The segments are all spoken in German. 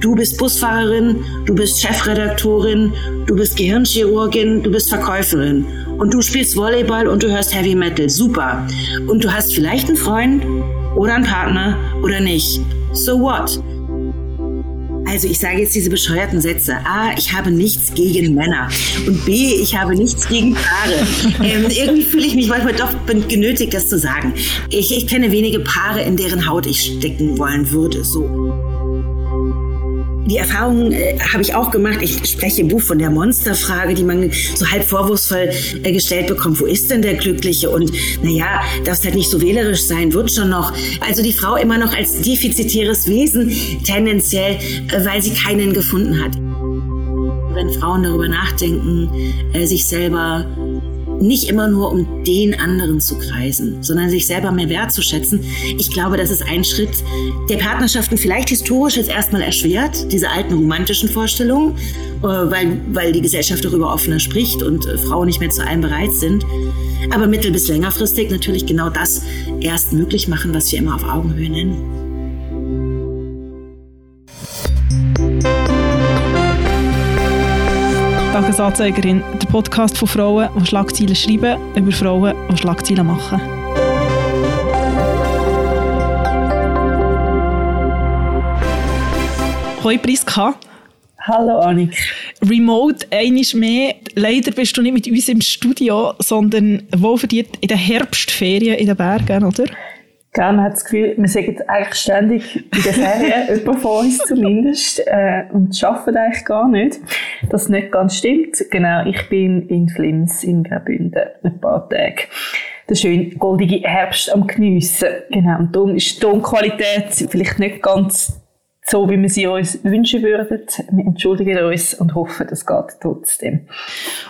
Du bist Busfahrerin, du bist Chefredaktorin, du bist Gehirnchirurgin, du bist Verkäuferin und du spielst Volleyball und du hörst Heavy Metal. Super. Und du hast vielleicht einen Freund oder einen Partner oder nicht. So what? Also ich sage jetzt diese bescheuerten Sätze. A, ich habe nichts gegen Männer. Und B, ich habe nichts gegen Paare. Ähm, irgendwie fühle ich mich manchmal doch genötigt, das zu sagen. Ich, ich kenne wenige Paare, in deren Haut ich stecken wollen würde. So. Die Erfahrung äh, habe ich auch gemacht. Ich spreche im Buch von der Monsterfrage, die man so halb vorwurfsvoll äh, gestellt bekommt. Wo ist denn der Glückliche? Und naja, darfst halt nicht so wählerisch sein, wird schon noch. Also die Frau immer noch als defizitäres Wesen, tendenziell, äh, weil sie keinen gefunden hat. Wenn Frauen darüber nachdenken, äh, sich selber nicht immer nur um den anderen zu kreisen, sondern sich selber mehr wertzuschätzen. Ich glaube, das ist ein Schritt, der Partnerschaften vielleicht historisch jetzt erstmal erschwert, diese alten romantischen Vorstellungen, äh, weil, weil die Gesellschaft darüber offener spricht und äh, Frauen nicht mehr zu allem bereit sind. Aber mittel- bis längerfristig natürlich genau das erst möglich machen, was wir immer auf Augenhöhe nennen. Tagesanzeigerin, der Podcast von Frauen, die Schlagzeilen schreiben, über Frauen, die Schlagzeilen machen. Hoi Priska. Hallo Annik. Remote einiges mehr. Leider bist du nicht mit uns im Studio, sondern wo verdient in den Herbstferien in den Bergen, oder? Man hat das Gefühl, wir sagen eigentlich ständig in den Ferien, jemand von uns zumindest, äh, und arbeiten eigentlich gar nicht. Das nicht ganz stimmt. Genau, ich bin in Flims in Graubünden ein paar Tage den schönen goldigen Herbst am geniessen. Genau, und darum ist die Tonqualität vielleicht nicht ganz so, wie wir sie uns wünschen würden. Wir entschuldigen uns und hoffen, es geht trotzdem.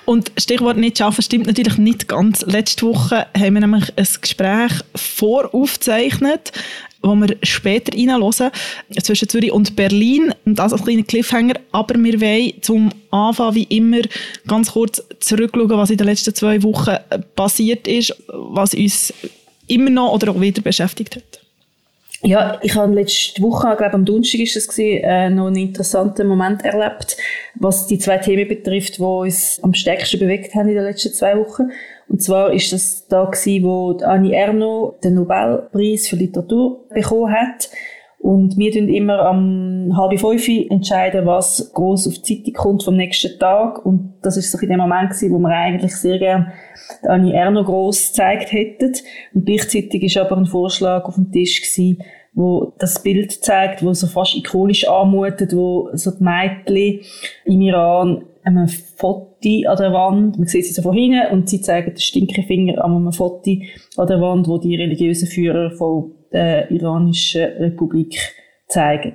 Und Stichwort nicht schaffen stimmt natürlich nicht ganz. Letzte Woche haben wir nämlich ein Gespräch voraufgezeichnet, wo wir später reinhören, zwischen Zürich und Berlin. Und das als kleiner Cliffhanger. Aber wir wollen zum Anfang, wie immer, ganz kurz zurückschauen, was in den letzten zwei Wochen passiert ist, was uns immer noch oder auch wieder beschäftigt hat. Ja, ich habe letzte Woche, glaube am Donnerstag ist das gewesen, äh, noch einen interessanten Moment erlebt, was die zwei Themen betrifft, die uns am stärksten bewegt haben in den letzten zwei Wochen. Und zwar ist das da gewesen, wo Annie Ernaux den Nobelpreis für Literatur bekommen hat. Und wir entscheiden immer am halb fünf entscheiden, was groß auf die Zeitung kommt vom nächsten Tag. Und das ist so in dem Moment gewesen, wo wir eigentlich sehr gerne Annie Erno gross gezeigt hätten. Und gleichzeitig ist aber ein Vorschlag auf dem Tisch gewesen, wo das Bild zeigt, wo so fast ikonisch anmutet, wo so die Mädchen im Iran einem Foto an der Wand, man sieht sie so von hinten und sie zeigen den Stinkefinger an einem Foto an der Wand, wo die religiösen Führer von der iranischen Republik zeigen.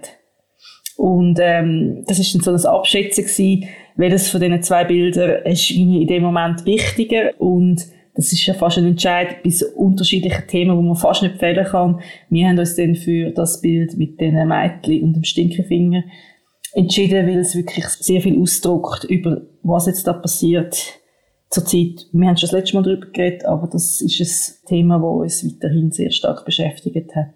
Und ähm, das ist dann so ein Abschätzen gewesen, welches von diesen zwei Bildern ist Ihnen in dem Moment wichtiger und das ist ja fast ein Entscheid bei so unterschiedlichen Themen, wo man fast nicht fehlen kann. Wir haben uns dann für das Bild mit den Mädchen und dem Stinkefinger entschieden, weil es wirklich sehr viel ausdruckt über was jetzt da passiert zurzeit. Wir haben schon das letzte Mal darüber geredet, aber das ist ein Thema, das uns weiterhin sehr stark beschäftigt hat.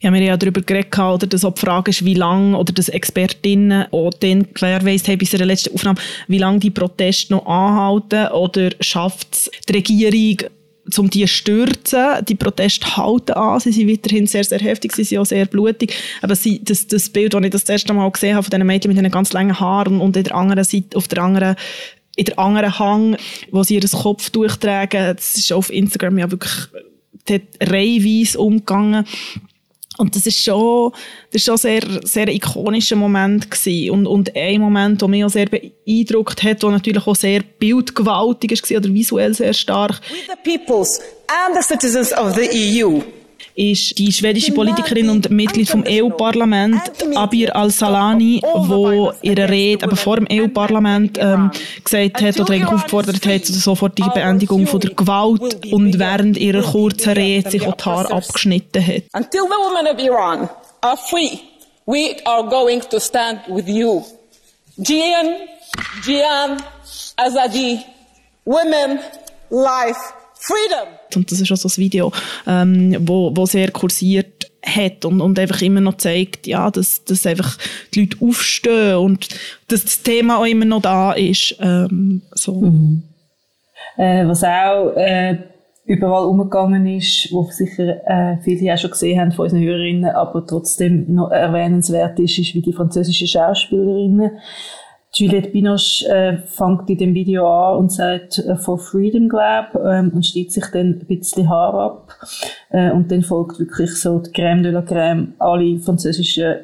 Ja, wir haben ja darüber geredet, oder, dass auch die Frage ist, wie lange, oder dass Expertinnen auch dann gewährleistet haben, in der letzten Aufnahme, wie lange die Proteste noch anhalten, oder schafft es die Regierung, um die stürzen. Die Proteste halten an, sie sind weiterhin sehr, sehr heftig, sie sind auch sehr blutig. Aber sie, das, das Bild, das ich das erste Mal gesehen habe, von diesen Mädchen mit diesen ganz langen Haaren und der anderen Seite, auf der anderen in der anderen Hang, wo sie ihren Kopf durchtragen, das ist auf Instagram ja wirklich reihenweise umgegangen. Und das ist schon, das ist schon sehr, sehr ikonischer Moment gewesen. Und, und ein Moment, der mich auch sehr beeindruckt hat, der natürlich auch sehr bildgewaltig war oder visuell sehr stark. We the peoples and the citizens of the EU ist die schwedische Politikerin und Mitglied vom EU-Parlament Abir al-Salani, wo ihre Rede aber vor dem EU-Parlament ähm, gesagt hat oder eigentlich aufgefordert hat zu der sofortigen Beendigung von der Gewalt und während ihrer kurzen Rede sich auch die Haare abgeschnitten hat. Until the women of Iran are free, we are going to stand with you. Jian, Jian, Azadi, women, life, freedom. Und das ist auch so ein Video, ähm, wo, wo sehr kursiert hat und, und einfach immer noch zeigt, ja, dass, dass einfach die Leute aufstehen und dass das Thema auch immer noch da ist. Ähm, so. Mhm. Äh, was auch äh, überall umgegangen ist, wo sicher äh, viele auch schon gesehen haben von unseren Hörerinnen, aber trotzdem noch erwähnenswert ist, ist wie die französischen Schauspielerinnen Juliette Binoche äh, fängt in dem Video an und sagt äh, for freedom, glaub, ähm, und steht sich dann ein bisschen Haar ab. Äh, und dann folgt wirklich so die Crème de la Crème. Alle französischen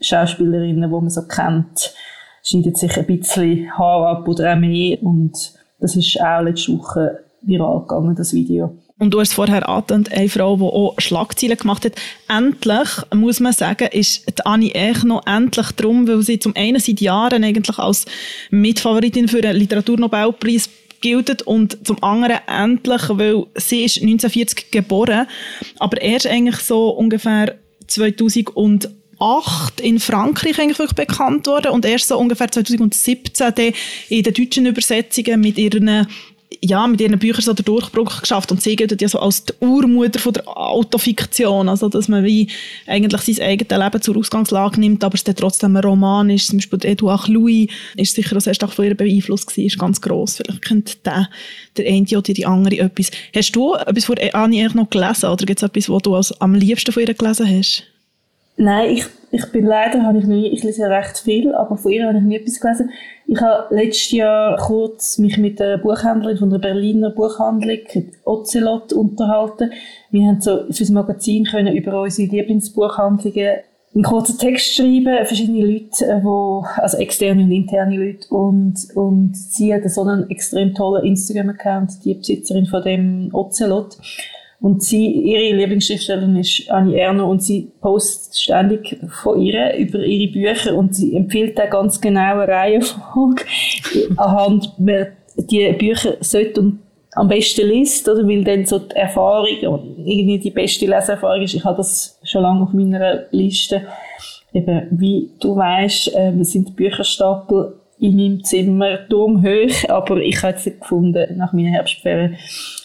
Schauspielerinnen, die man so kennt, schneiden sich ein bisschen Haar ab oder auch mehr. Und das ist auch letzte Woche viral gegangen, das Video. Und du hast vorher angetönt, eine Frau, die auch Schlagzeilen gemacht hat. Endlich, muss man sagen, ist die Annie noch endlich drum, weil sie zum einen seit Jahren eigentlich als Mitfavoritin für den Literaturnobelpreis gilt und zum anderen endlich, weil sie ist 1940 geboren, aber erst eigentlich so ungefähr 2008 in Frankreich eigentlich wirklich bekannt worden und erst so ungefähr 2017 in den deutschen Übersetzungen mit ihren ja, mit ihren Büchern so den Durchbruch geschafft und sie gilt ja so als die Urmutter von der Autofiktion, also dass man wie eigentlich sein eigenes Leben zur Ausgangslage nimmt, aber es dann trotzdem ein Roman ist, zum Beispiel Edouard Louis ist sicher auch sehr stark von ihr beeinflusst gewesen, ist ganz gross, vielleicht kennt der, der eine oder die andere etwas. Hast du etwas von Annie noch gelesen oder gibt es etwas, was du als, am liebsten von ihr gelesen hast? Nein, ich, ich bin leider, habe ich nie, ich lese ja recht viel, aber von ihr habe ich nie etwas gelesen. Ich habe letztes Jahr kurz mich mit einer Buchhändlerin von der Berliner Buchhandlung, Ocelot, unterhalten. Wir haben so für das Magazin können über unsere Lieblingsbuchhandlungen einen kurzen Text schreiben, verschiedene Leute, äh, wo, also externe und interne Leute, und, und sie hat so einen extrem tollen Instagram-Account, die Besitzerin von dem Ocelot. Und sie, ihre Lieblingsschriftstellerin ist Annie Erno und sie postet ständig von ihr über ihre Bücher und sie empfiehlt da ganz genau eine Reihenfolge anhand, wer die Bücher sollte und am besten liest, oder? Weil dann so die Erfahrung, irgendwie die beste Leserfahrung ist, ich habe das schon lange auf meiner Liste, eben, wie du weißt, äh, sind die Bücherstapel in meinem Zimmer turmhoch, aber ich habe jetzt gefunden, nach meiner Herbstferien,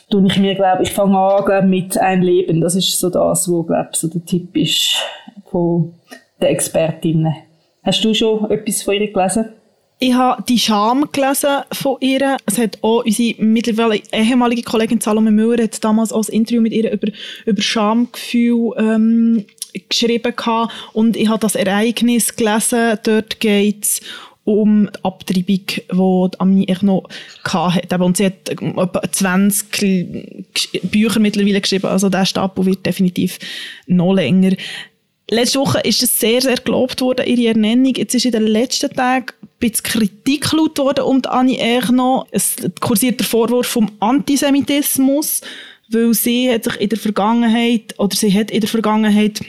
tue ich mir, glaube ich, fange an glaub, mit ein Leben. Das ist so das, wo, glaube so der Tipp ist von den Expertinnen. Hast du schon etwas von ihr gelesen? Ich habe die Scham gelesen von ihr. Es hat auch unsere mittlerweile ehemalige Kollegin Salome Müller hat damals auch ein Interview mit ihr über, über Schamgefühl ähm, geschrieben gehabt. und ich habe das Ereignis gelesen. Dort geht es um die Abtreibung, die ich noch hatte. Und sie hat etwa 20 Bücher mittlerweile geschrieben, also der Stapel wird definitiv noch länger. Letzte Woche ist es sehr, sehr gelobt worden, ihre Ernennung. Jetzt ist in den letzten Tagen ein bisschen Kritik laut worden um Annie Echno. Es kursiert der Vorwurf vom Antisemitismus, weil sie hat sich in der Vergangenheit, oder sie hat in der Vergangenheit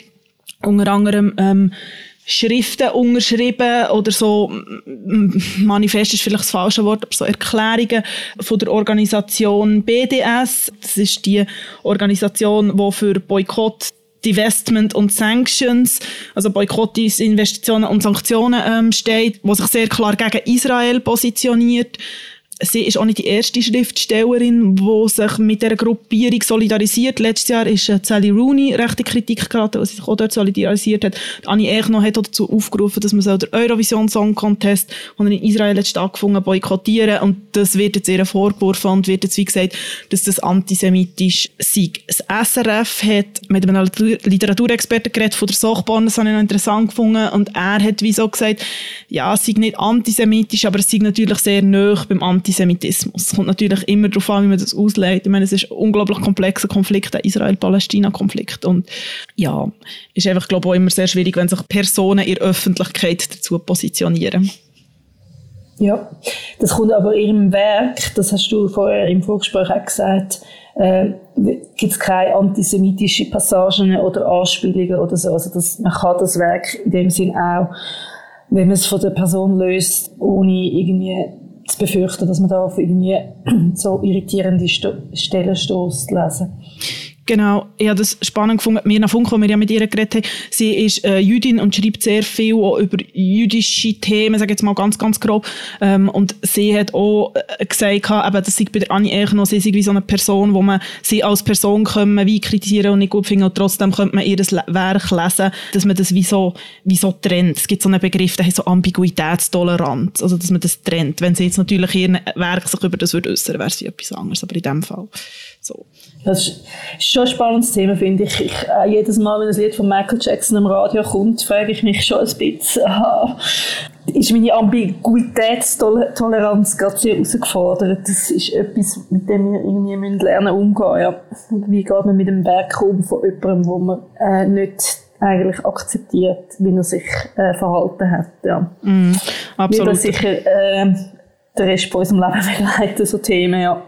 unter anderem ähm, Schriften unterschrieben oder so, Manifest ist vielleicht das falsche Wort, aber so Erklärungen von der Organisation BDS. Das ist die Organisation, die für Boykott Divestment und Sanctions, also Boykott, Investitionen und Sanktionen ähm, steht, wo sich sehr klar gegen Israel positioniert sie ist auch nicht die erste Schriftstellerin, die sich mit dieser Gruppierung solidarisiert. Letztes Jahr ist äh, Sally Rooney rechte Kritik geraten, weil sie sich auch dort solidarisiert hat. Annie Echno hat auch dazu aufgerufen, dass man so den Eurovision Song Contest, der in Israel hat stattgefunden, boykottieren und das wird jetzt ihr vorgeworfen und wird jetzt wie gesagt, dass das antisemitisch sei. Das SRF hat mit einem Literaturexperten geredet von der Sochborn, das habe ich noch interessant gefunden und er hat wie so gesagt, ja, es sei nicht antisemitisch, aber es sei natürlich sehr nah beim Antisemitismus Antisemitismus. Kommt natürlich immer darauf an, wie man das auslegt. Ich meine, es ist ein unglaublich komplexer Konflikt, der Israel-Palästina-Konflikt. Und ja, ist einfach, glaube ich, auch immer sehr schwierig, wenn sich Personen in der Öffentlichkeit dazu positionieren. Ja, das kommt aber in ihrem Werk, das hast du vorher im Vorgespräch auch gesagt, äh, gibt es keine antisemitische Passagen oder Anspielungen oder so. Also das, man kann das Werk in dem Sinn auch, wenn man es von der Person löst, ohne irgendwie zu befürchten, dass man da auf irgendwie so irritierende Sto Stellen stößt lesen. Genau, ich habe das spannend gefunden. Mirna Funk, als wir ja mit ihr geredet haben, sie ist äh, Jüdin und schreibt sehr viel auch über jüdische Themen, sage jetzt mal ganz, ganz grob. Ähm, und sie hat auch äh, gesagt, eben, das sei bei der Annie Eich noch, sie sei wie so eine Person, wo man sie als Person können, wie kritisieren und nicht gut finden und trotzdem könnte man ihr Werk lesen, dass man das wie so, wie so trennt. Es gibt so einen Begriff, der heißt so Ambiguitätstoleranz, also dass man das trennt. Wenn sie jetzt natürlich ihr Werk sich über das würde äußern, wäre es etwas anderes, aber in dem Fall so. Das ist schon ein spannendes Thema, finde ich. ich äh, jedes Mal, wenn ein Lied von Michael Jackson im Radio kommt, frage ich mich schon ein bisschen, aha, ist meine Ambiguitätstoleranz gerade sehr herausgefordert. Das ist etwas, mit dem wir irgendwie müssen lernen umgehen. Ja. Wie geht man mit dem Werk um von jemandem, wo man äh, nicht eigentlich akzeptiert, wie er sich äh, verhalten hat. Ja. Mm, absolut. Wird sicher äh, den Rest von unserem Leben begleiten, so Themen, ja.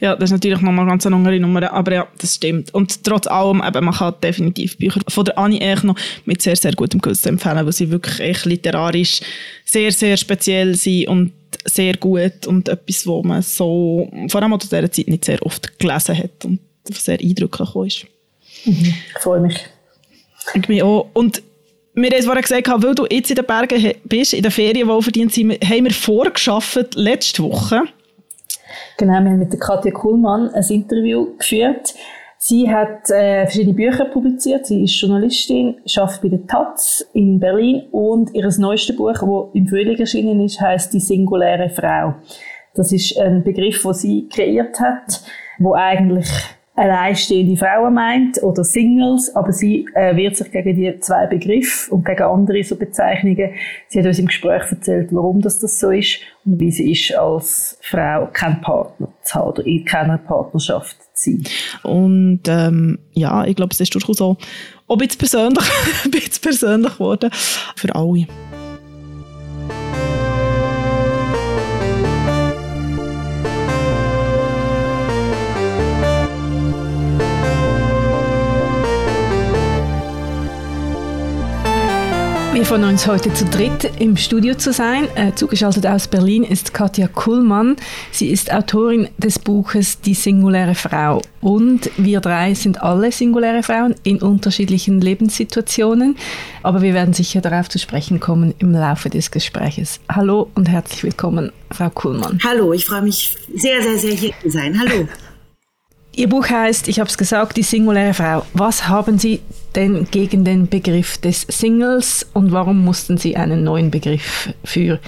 Ja, das ist natürlich nochmal ganz eine andere Nummer, aber ja, das stimmt. Und trotz allem, eben, man kann definitiv Bücher von der Annie echt noch mit sehr, sehr gutem Gewissen empfehlen, weil sie wirklich echt literarisch sehr, sehr speziell sind und sehr gut und etwas, wo man so, vor allem zu dieser Zeit nicht sehr oft gelesen hat und sehr eindrücklich ist. Mhm. Ich freue mich. Ich mich auch. Und wir haben vorhin gesagt, weil du jetzt in den Bergen bist, in den Ferien wohlverdient sind, haben wir vorgeschafft letzte Woche Genau, wir haben mit der Katja Kuhlmann ein Interview geführt. Sie hat äh, verschiedene Bücher publiziert. Sie ist Journalistin, arbeitet bei der Taz in Berlin und ihr neuestes Buch, das im Frühling erschienen ist, heißt Die singuläre Frau. Das ist ein Begriff, den sie kreiert hat, wo eigentlich alleinstehende Frauen meint oder Singles, aber sie äh, wehrt sich gegen die zwei Begriffe und gegen andere so Bezeichnungen. Sie hat uns im Gespräch erzählt, warum das, das so ist und wie sie ist als Frau kein Partner zu haben oder in keiner Partnerschaft zu sein. Und ähm, ja, ich glaube, es ist durchaus so, ob jetzt persönlich, ein bisschen persönlich geworden für alle. Wir freuen uns heute zu dritt im Studio zu sein. Äh, zugeschaltet aus Berlin ist Katja Kuhlmann. Sie ist Autorin des Buches Die singuläre Frau. Und wir drei sind alle singuläre Frauen in unterschiedlichen Lebenssituationen. Aber wir werden sicher darauf zu sprechen kommen im Laufe des Gespräches. Hallo und herzlich willkommen, Frau Kuhlmann. Hallo, ich freue mich sehr, sehr, sehr hier zu sein. Hallo. Ihr Buch heißt, ich habe es gesagt, die singuläre Frau. Was haben Sie denn gegen den Begriff des Singles und warum mussten Sie einen neuen Begriff für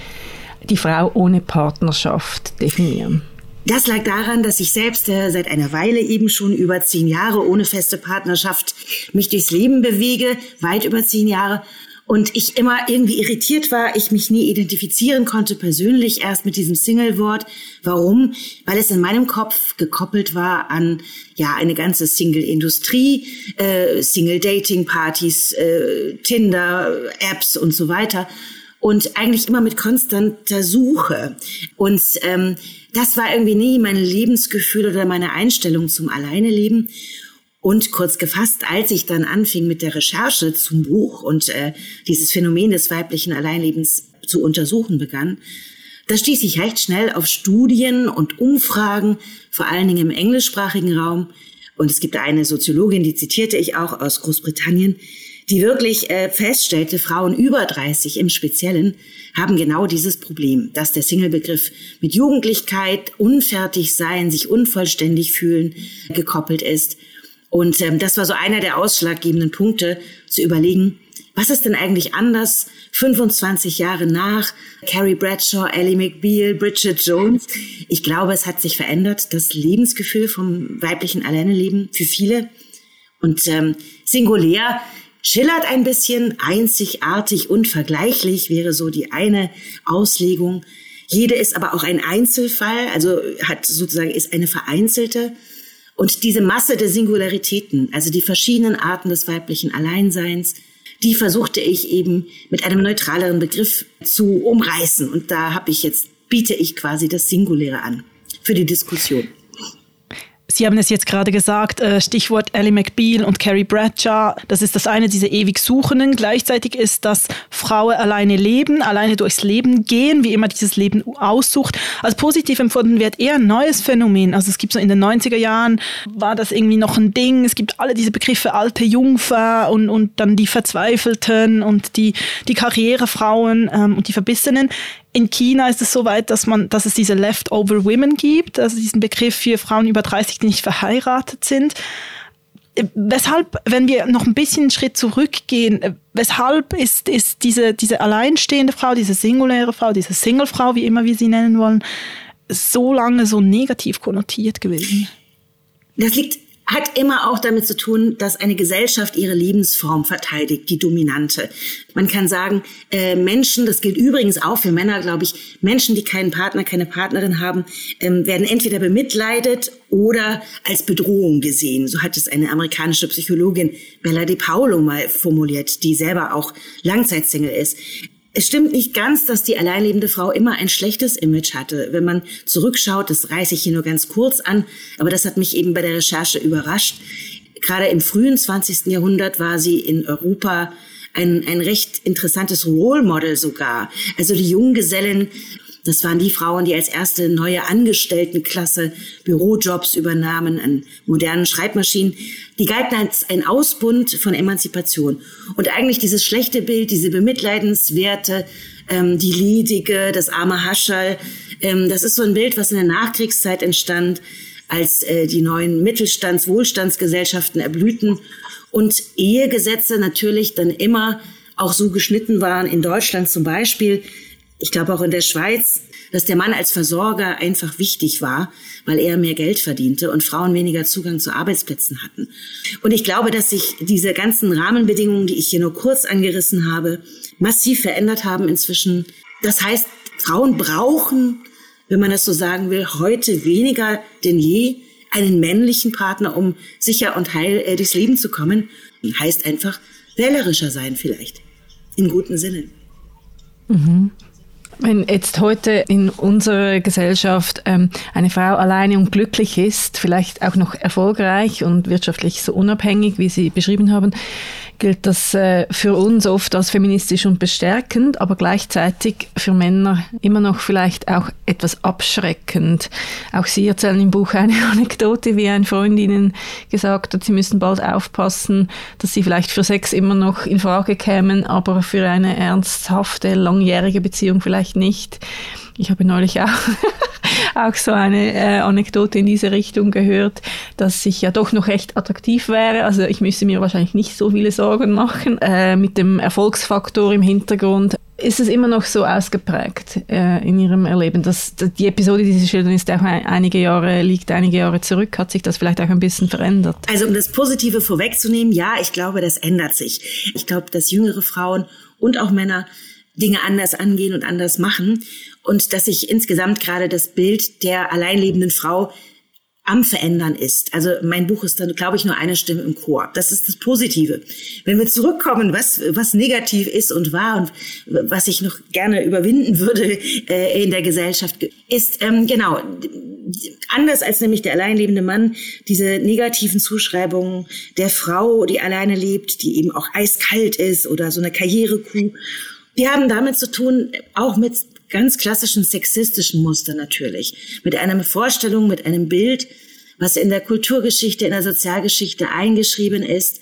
die Frau ohne Partnerschaft definieren? Das lag daran, dass ich selbst äh, seit einer Weile eben schon über zehn Jahre ohne feste Partnerschaft mich durchs Leben bewege, weit über zehn Jahre und ich immer irgendwie irritiert war, ich mich nie identifizieren konnte, persönlich erst mit diesem Single-Wort. Warum? Weil es in meinem Kopf gekoppelt war an ja eine ganze Single-Industrie, äh, Single-Dating-Partys, äh, Tinder, Apps und so weiter. Und eigentlich immer mit konstanter Suche. Und ähm, das war irgendwie nie mein Lebensgefühl oder meine Einstellung zum Alleineleben. Und kurz gefasst, als ich dann anfing mit der Recherche zum Buch und äh, dieses Phänomen des weiblichen Alleinlebens zu untersuchen begann, da stieß ich recht schnell auf Studien und Umfragen, vor allen Dingen im englischsprachigen Raum. Und es gibt eine Soziologin, die zitierte ich auch aus Großbritannien, die wirklich äh, feststellte, Frauen über 30 im Speziellen haben genau dieses Problem, dass der Singlebegriff mit Jugendlichkeit, unfertig sein, sich unvollständig fühlen gekoppelt ist und ähm, das war so einer der ausschlaggebenden Punkte, zu überlegen, was ist denn eigentlich anders 25 Jahre nach Carrie Bradshaw, Ellie McBeal, Bridget Jones? Ich glaube, es hat sich verändert, das Lebensgefühl vom weiblichen Alleineleben für viele. Und ähm, singulär schillert ein bisschen, einzigartig, unvergleichlich wäre so die eine Auslegung. Jede ist aber auch ein Einzelfall, also hat sozusagen ist eine vereinzelte und diese Masse der Singularitäten, also die verschiedenen Arten des weiblichen Alleinseins, die versuchte ich eben mit einem neutraleren Begriff zu umreißen. Und da habe ich jetzt, biete ich quasi das Singuläre an für die Diskussion. Sie haben es jetzt gerade gesagt, äh, Stichwort Ellie McBeal und Carrie Bradshaw. Das ist das eine, diese ewig Suchenden. Gleichzeitig ist das Frauen alleine leben, alleine durchs Leben gehen, wie immer dieses Leben aussucht. Als positiv empfunden wird eher ein neues Phänomen. Also es gibt so in den 90er Jahren war das irgendwie noch ein Ding. Es gibt alle diese Begriffe alte Jungfer und, und dann die Verzweifelten und die, die Karrierefrauen ähm, und die Verbissenen in China ist es so weit, dass man, dass es diese Leftover Women gibt, also diesen Begriff für Frauen über 30, die nicht verheiratet sind. Weshalb, wenn wir noch ein bisschen einen Schritt zurückgehen, weshalb ist, ist diese, diese alleinstehende Frau, diese singuläre Frau, diese Singlefrau, wie immer wir sie nennen wollen, so lange so negativ konnotiert gewesen? Das liegt hat immer auch damit zu tun, dass eine Gesellschaft ihre Lebensform verteidigt, die dominante. Man kann sagen, äh, Menschen, das gilt übrigens auch für Männer, glaube ich, Menschen, die keinen Partner, keine Partnerin haben, ähm, werden entweder bemitleidet oder als Bedrohung gesehen. So hat es eine amerikanische Psychologin Bella De Paulo mal formuliert, die selber auch Langzeitsingle ist. Es stimmt nicht ganz, dass die alleinlebende Frau immer ein schlechtes Image hatte. Wenn man zurückschaut, das reiße ich hier nur ganz kurz an, aber das hat mich eben bei der Recherche überrascht. Gerade im frühen 20. Jahrhundert war sie in Europa ein, ein recht interessantes Role Model sogar. Also die Junggesellen das waren die Frauen, die als erste neue Angestelltenklasse Bürojobs übernahmen an modernen Schreibmaschinen. Die galten als ein Ausbund von Emanzipation. Und eigentlich dieses schlechte Bild, diese bemitleidenswerte, ähm, die Ledige, das arme Hascherl, ähm, das ist so ein Bild, was in der Nachkriegszeit entstand, als äh, die neuen Mittelstands-, Wohlstandsgesellschaften erblühten und Ehegesetze natürlich dann immer auch so geschnitten waren, in Deutschland zum Beispiel, ich glaube auch in der Schweiz, dass der Mann als Versorger einfach wichtig war, weil er mehr Geld verdiente und Frauen weniger Zugang zu Arbeitsplätzen hatten. Und ich glaube, dass sich diese ganzen Rahmenbedingungen, die ich hier nur kurz angerissen habe, massiv verändert haben inzwischen. Das heißt, Frauen brauchen, wenn man das so sagen will, heute weniger denn je einen männlichen Partner, um sicher und heil äh, durchs Leben zu kommen. Heißt einfach wählerischer sein vielleicht. In guten Sinne. Mhm. Wenn jetzt heute in unserer Gesellschaft ähm, eine Frau alleine und glücklich ist, vielleicht auch noch erfolgreich und wirtschaftlich so unabhängig, wie Sie beschrieben haben, gilt das äh, für uns oft als feministisch und bestärkend, aber gleichzeitig für Männer immer noch vielleicht auch etwas abschreckend. Auch Sie erzählen im Buch eine Anekdote, wie ein Freund Ihnen gesagt hat, Sie müssen bald aufpassen, dass Sie vielleicht für Sex immer noch in Frage kämen, aber für eine ernsthafte, langjährige Beziehung vielleicht nicht. Ich habe neulich auch, auch so eine äh, Anekdote in diese Richtung gehört, dass ich ja doch noch recht attraktiv wäre. Also ich müsste mir wahrscheinlich nicht so viele Sorgen machen. Äh, mit dem Erfolgsfaktor im Hintergrund ist es immer noch so ausgeprägt äh, in Ihrem Erleben. dass die Episode, die Sie schildern, ist auch einige Jahre, liegt einige Jahre zurück. Hat sich das vielleicht auch ein bisschen verändert? Also um das Positive vorwegzunehmen, ja, ich glaube, das ändert sich. Ich glaube, dass jüngere Frauen und auch Männer Dinge anders angehen und anders machen und dass sich insgesamt gerade das Bild der alleinlebenden Frau am Verändern ist. Also mein Buch ist dann, glaube ich, nur eine Stimme im Chor. Das ist das Positive. Wenn wir zurückkommen, was, was negativ ist und war und was ich noch gerne überwinden würde äh, in der Gesellschaft, ist ähm, genau anders als nämlich der alleinlebende Mann diese negativen Zuschreibungen der Frau, die alleine lebt, die eben auch eiskalt ist oder so eine Karrierekuh die haben damit zu tun, auch mit ganz klassischen sexistischen Mustern natürlich. Mit einer Vorstellung, mit einem Bild, was in der Kulturgeschichte, in der Sozialgeschichte eingeschrieben ist.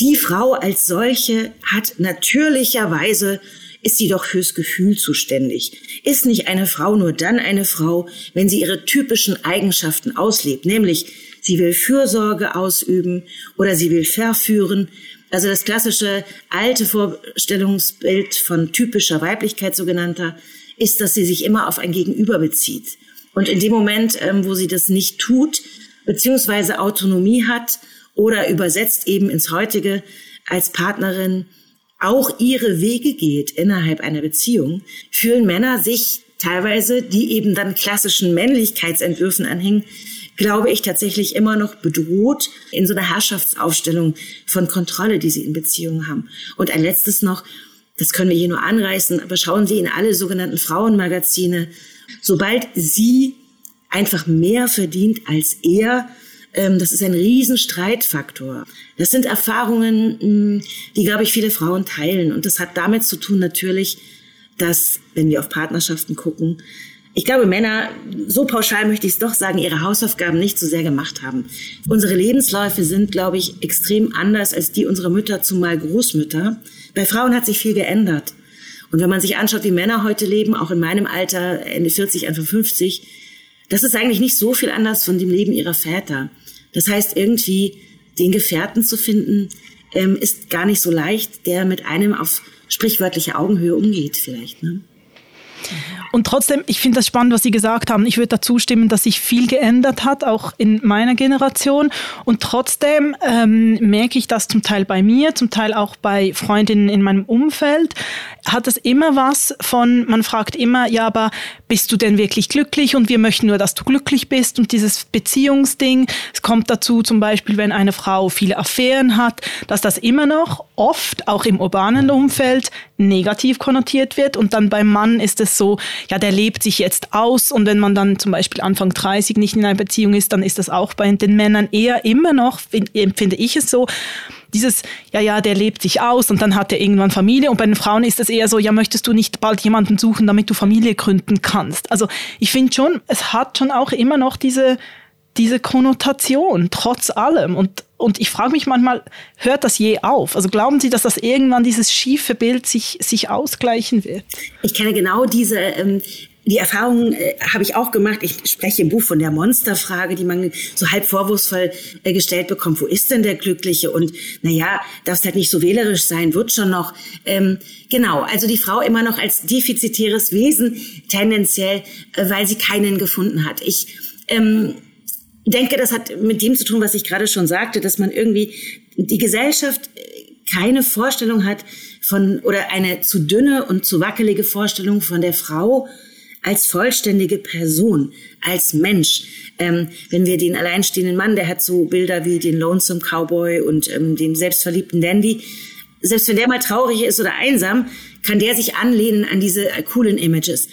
Die Frau als solche hat natürlicherweise ist sie doch fürs Gefühl zuständig. Ist nicht eine Frau nur dann eine Frau, wenn sie ihre typischen Eigenschaften auslebt, nämlich sie will Fürsorge ausüben oder sie will verführen also das klassische alte Vorstellungsbild von typischer Weiblichkeit sogenannter ist, dass sie sich immer auf ein Gegenüber bezieht. Und in dem Moment, ähm, wo sie das nicht tut, beziehungsweise Autonomie hat oder übersetzt eben ins heutige als Partnerin auch ihre Wege geht innerhalb einer Beziehung, fühlen Männer sich teilweise, die eben dann klassischen Männlichkeitsentwürfen anhängen, glaube ich, tatsächlich immer noch bedroht in so einer Herrschaftsaufstellung von Kontrolle, die sie in Beziehungen haben. Und ein letztes noch, das können wir hier nur anreißen, aber schauen Sie in alle sogenannten Frauenmagazine. Sobald sie einfach mehr verdient als er, Ähm, das ist ein Riesenstreitfaktor. Das sind Erfahrungen, die, glaube ich, viele Frauen teilen. Und das hat damit zu tun natürlich, dass, wenn wir auf Partnerschaften gucken, ich glaube, Männer, so pauschal möchte ich es doch sagen, ihre Hausaufgaben nicht so sehr gemacht haben. Unsere Lebensläufe sind, glaube ich, extrem anders als die unserer Mütter, zumal Großmütter. Bei Frauen hat sich viel geändert. Und wenn man sich anschaut, wie Männer heute leben, auch in meinem Alter, Ende 40, Anfang 50, das ist eigentlich nicht so viel anders von dem Leben ihrer Väter. Das heißt, irgendwie den Gefährten zu finden, ähm, ist gar nicht so leicht, der mit einem auf sprichwörtliche Augenhöhe umgeht vielleicht. Ne? Und trotzdem, ich finde das spannend, was Sie gesagt haben. Ich würde dazu stimmen, dass sich viel geändert hat, auch in meiner Generation. Und trotzdem ähm, merke ich das zum Teil bei mir, zum Teil auch bei Freundinnen in meinem Umfeld. Hat es immer was von, man fragt immer, ja, aber bist du denn wirklich glücklich? Und wir möchten nur, dass du glücklich bist. Und dieses Beziehungsding, es kommt dazu zum Beispiel, wenn eine Frau viele Affären hat, dass das immer noch oft, auch im urbanen Umfeld, negativ konnotiert wird. Und dann beim Mann ist es so, ja, der lebt sich jetzt aus und wenn man dann zum Beispiel Anfang 30 nicht in einer Beziehung ist, dann ist das auch bei den Männern eher immer noch, empfinde ich es so, dieses, ja, ja, der lebt sich aus und dann hat er irgendwann Familie und bei den Frauen ist es eher so, ja, möchtest du nicht bald jemanden suchen, damit du Familie gründen kannst? Also ich finde schon, es hat schon auch immer noch diese, diese Konnotation, trotz allem. Und, und ich frage mich manchmal, hört das je auf? Also glauben Sie, dass das irgendwann dieses schiefe Bild sich, sich ausgleichen wird? Ich kenne genau diese, ähm, die Erfahrung äh, habe ich auch gemacht. Ich spreche im Buch von der Monsterfrage, die man so halb vorwurfsvoll äh, gestellt bekommt. Wo ist denn der Glückliche? Und naja, darf halt nicht so wählerisch sein, wird schon noch. Ähm, genau, also die Frau immer noch als defizitäres Wesen, tendenziell, äh, weil sie keinen gefunden hat. Ich ähm, denke, das hat mit dem zu tun, was ich gerade schon sagte, dass man irgendwie die Gesellschaft äh, keine Vorstellung hat von oder eine zu dünne und zu wackelige Vorstellung von der Frau als vollständige Person, als Mensch. Ähm, wenn wir den alleinstehenden Mann, der hat so Bilder wie den Lonesome Cowboy und ähm, den selbstverliebten Dandy. Selbst wenn der mal traurig ist oder einsam, kann der sich anlehnen an diese coolen Images.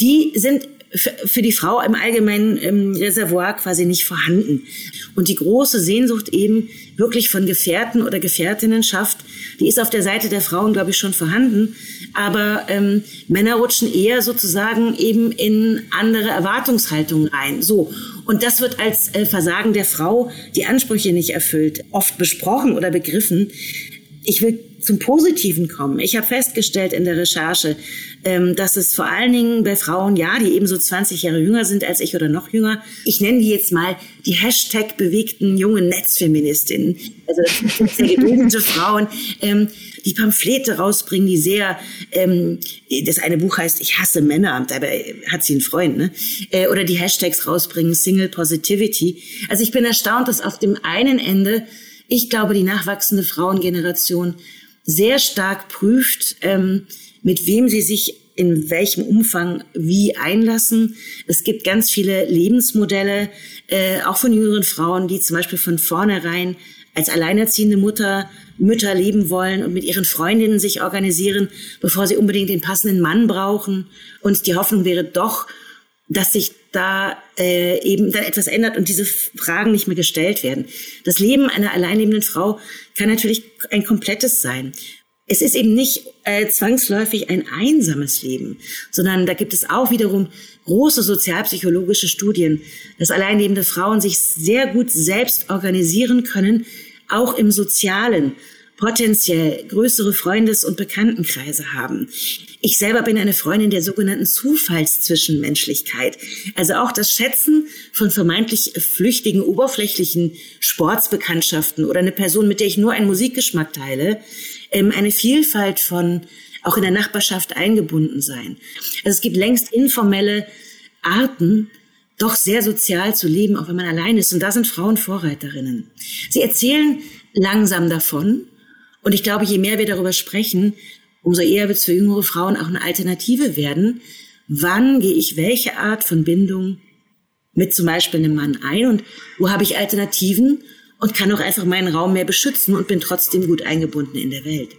Die sind für die Frau im allgemeinen im Reservoir quasi nicht vorhanden. Und die große Sehnsucht eben wirklich von Gefährten oder Gefährtinnen schafft, die ist auf der Seite der Frauen, glaube ich, schon vorhanden. Aber ähm, Männer rutschen eher sozusagen eben in andere Erwartungshaltungen rein. So. Und das wird als äh, Versagen der Frau, die Ansprüche nicht erfüllt, oft besprochen oder begriffen. Ich will zum Positiven kommen. Ich habe festgestellt in der Recherche, ähm, dass es vor allen Dingen bei Frauen, ja, die eben so 20 Jahre jünger sind als ich oder noch jünger, ich nenne die jetzt mal die Hashtag bewegten jungen Netzfeministinnen, also sehr gebildete Frauen, ähm, die Pamphlete rausbringen, die sehr, ähm, das eine Buch heißt Ich hasse Männer, dabei hat sie einen Freund, ne? Äh, oder die Hashtags rausbringen, Single Positivity. Also ich bin erstaunt, dass auf dem einen Ende, ich glaube, die nachwachsende Frauengeneration sehr stark prüft, ähm, mit wem sie sich in welchem Umfang wie einlassen. Es gibt ganz viele Lebensmodelle, äh, auch von jüngeren Frauen, die zum Beispiel von vornherein als alleinerziehende Mutter Mütter leben wollen und mit ihren Freundinnen sich organisieren, bevor sie unbedingt den passenden Mann brauchen. Und die Hoffnung wäre doch, dass sich da äh, eben dann etwas ändert und diese Fragen nicht mehr gestellt werden. Das Leben einer alleinlebenden Frau kann natürlich ein komplettes sein. Es ist eben nicht äh, zwangsläufig ein einsames Leben, sondern da gibt es auch wiederum große sozialpsychologische Studien, dass alleinlebende Frauen sich sehr gut selbst organisieren können, auch im Sozialen potenziell größere Freundes- und Bekanntenkreise haben. Ich selber bin eine Freundin der sogenannten Zufallszwischenmenschlichkeit. Also auch das Schätzen von vermeintlich flüchtigen, oberflächlichen Sportsbekanntschaften oder eine Person, mit der ich nur einen Musikgeschmack teile, ähm, eine Vielfalt von auch in der Nachbarschaft eingebunden sein. Also es gibt längst informelle Arten, doch sehr sozial zu leben, auch wenn man allein ist. Und da sind Frauen Vorreiterinnen. Sie erzählen langsam davon, und ich glaube, je mehr wir darüber sprechen, umso eher wird es für jüngere Frauen auch eine Alternative werden. Wann gehe ich welche Art von Bindung mit zum Beispiel einem Mann ein und wo habe ich Alternativen und kann auch einfach meinen Raum mehr beschützen und bin trotzdem gut eingebunden in der Welt.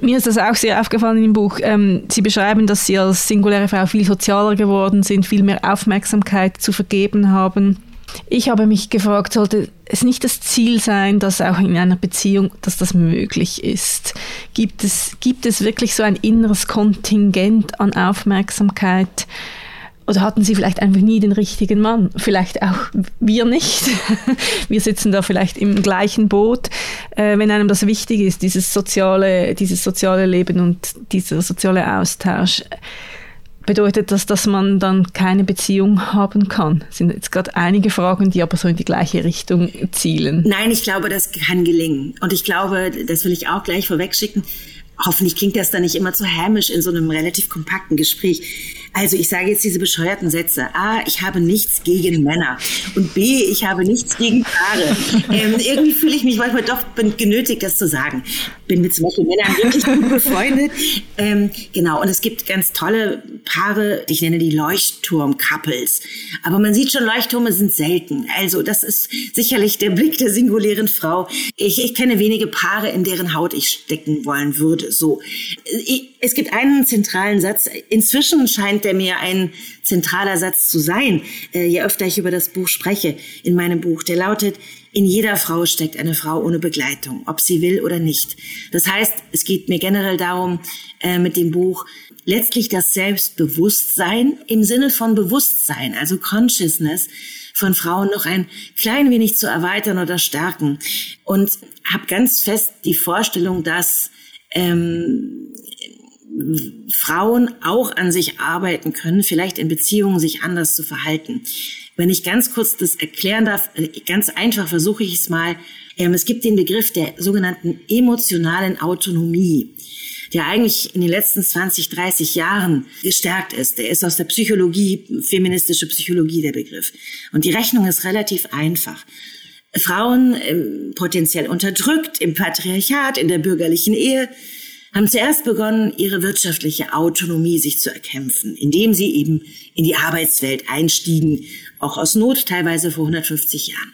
Mir ist das auch sehr aufgefallen im Buch. Ähm, Sie beschreiben, dass Sie als singuläre Frau viel sozialer geworden sind, viel mehr Aufmerksamkeit zu vergeben haben Ich habe mich gefragt, sollte es nicht das Ziel sein, dass auch in einer Beziehung, dass das möglich ist? Gibt es, gibt es wirklich so ein inneres Kontingent an Aufmerksamkeit? Oder hatten Sie vielleicht einfach nie den richtigen Mann? Vielleicht auch wir nicht. Wir sitzen da vielleicht im gleichen Boot. Äh, wenn einem das wichtig ist, dieses soziale, dieses soziale Leben und dieser soziale Austausch, bedeutet das, dass man dann keine Beziehung haben kann? Das sind jetzt gerade einige Fragen, die aber so in die gleiche Richtung zielen. Nein, ich glaube, das kann gelingen. Und ich glaube, das will ich auch gleich vorwegschicken. Hoffentlich klingt das dann nicht immer zu hämisch in so einem relativ kompakten Gespräch. Also ich sage jetzt diese bescheuerten Sätze. A, ich habe nichts gegen Männer. Und B, ich habe nichts gegen Paare. ähm, irgendwie fühle ich mich manchmal doch genötigt, das zu sagen. Bin mit zum Beispiel Männern wirklich gut befreundet. Ähm, genau, und es gibt ganz tolle Paare, ich nenne die Leuchtturm-Couples. Aber man sieht schon, Leuchttürme sind selten. Also das ist sicherlich der Blick der singulären Frau. Ich, ich kenne wenige Paare, in deren Haut ich stecken wollen würde. So, ich, es gibt einen zentralen Satz. Inzwischen scheint der mir ein zentraler Satz zu sein, äh, je öfter ich über das Buch spreche in meinem Buch. Der lautet, in jeder Frau steckt eine Frau ohne Begleitung, ob sie will oder nicht. Das heißt, es geht mir generell darum, äh, mit dem Buch letztlich das Selbstbewusstsein im Sinne von Bewusstsein, also Consciousness, von Frauen noch ein klein wenig zu erweitern oder stärken. Und habe ganz fest die Vorstellung, dass ähm, Frauen auch an sich arbeiten können, vielleicht in Beziehungen sich anders zu verhalten. Wenn ich ganz kurz das erklären darf, äh, ganz einfach versuche ich es mal. Ähm, es gibt den Begriff der sogenannten emotionalen Autonomie, der eigentlich in den letzten 20, 30 Jahren gestärkt ist. Der ist aus der Psychologie, feministische Psychologie der Begriff. Und die Rechnung ist relativ einfach. Frauen ähm, potenziell unterdrückt im Patriarchat, in der bürgerlichen Ehe, haben zuerst begonnen, ihre wirtschaftliche Autonomie sich zu erkämpfen, indem sie eben in die Arbeitswelt einstiegen, auch aus Not teilweise vor 150 Jahren.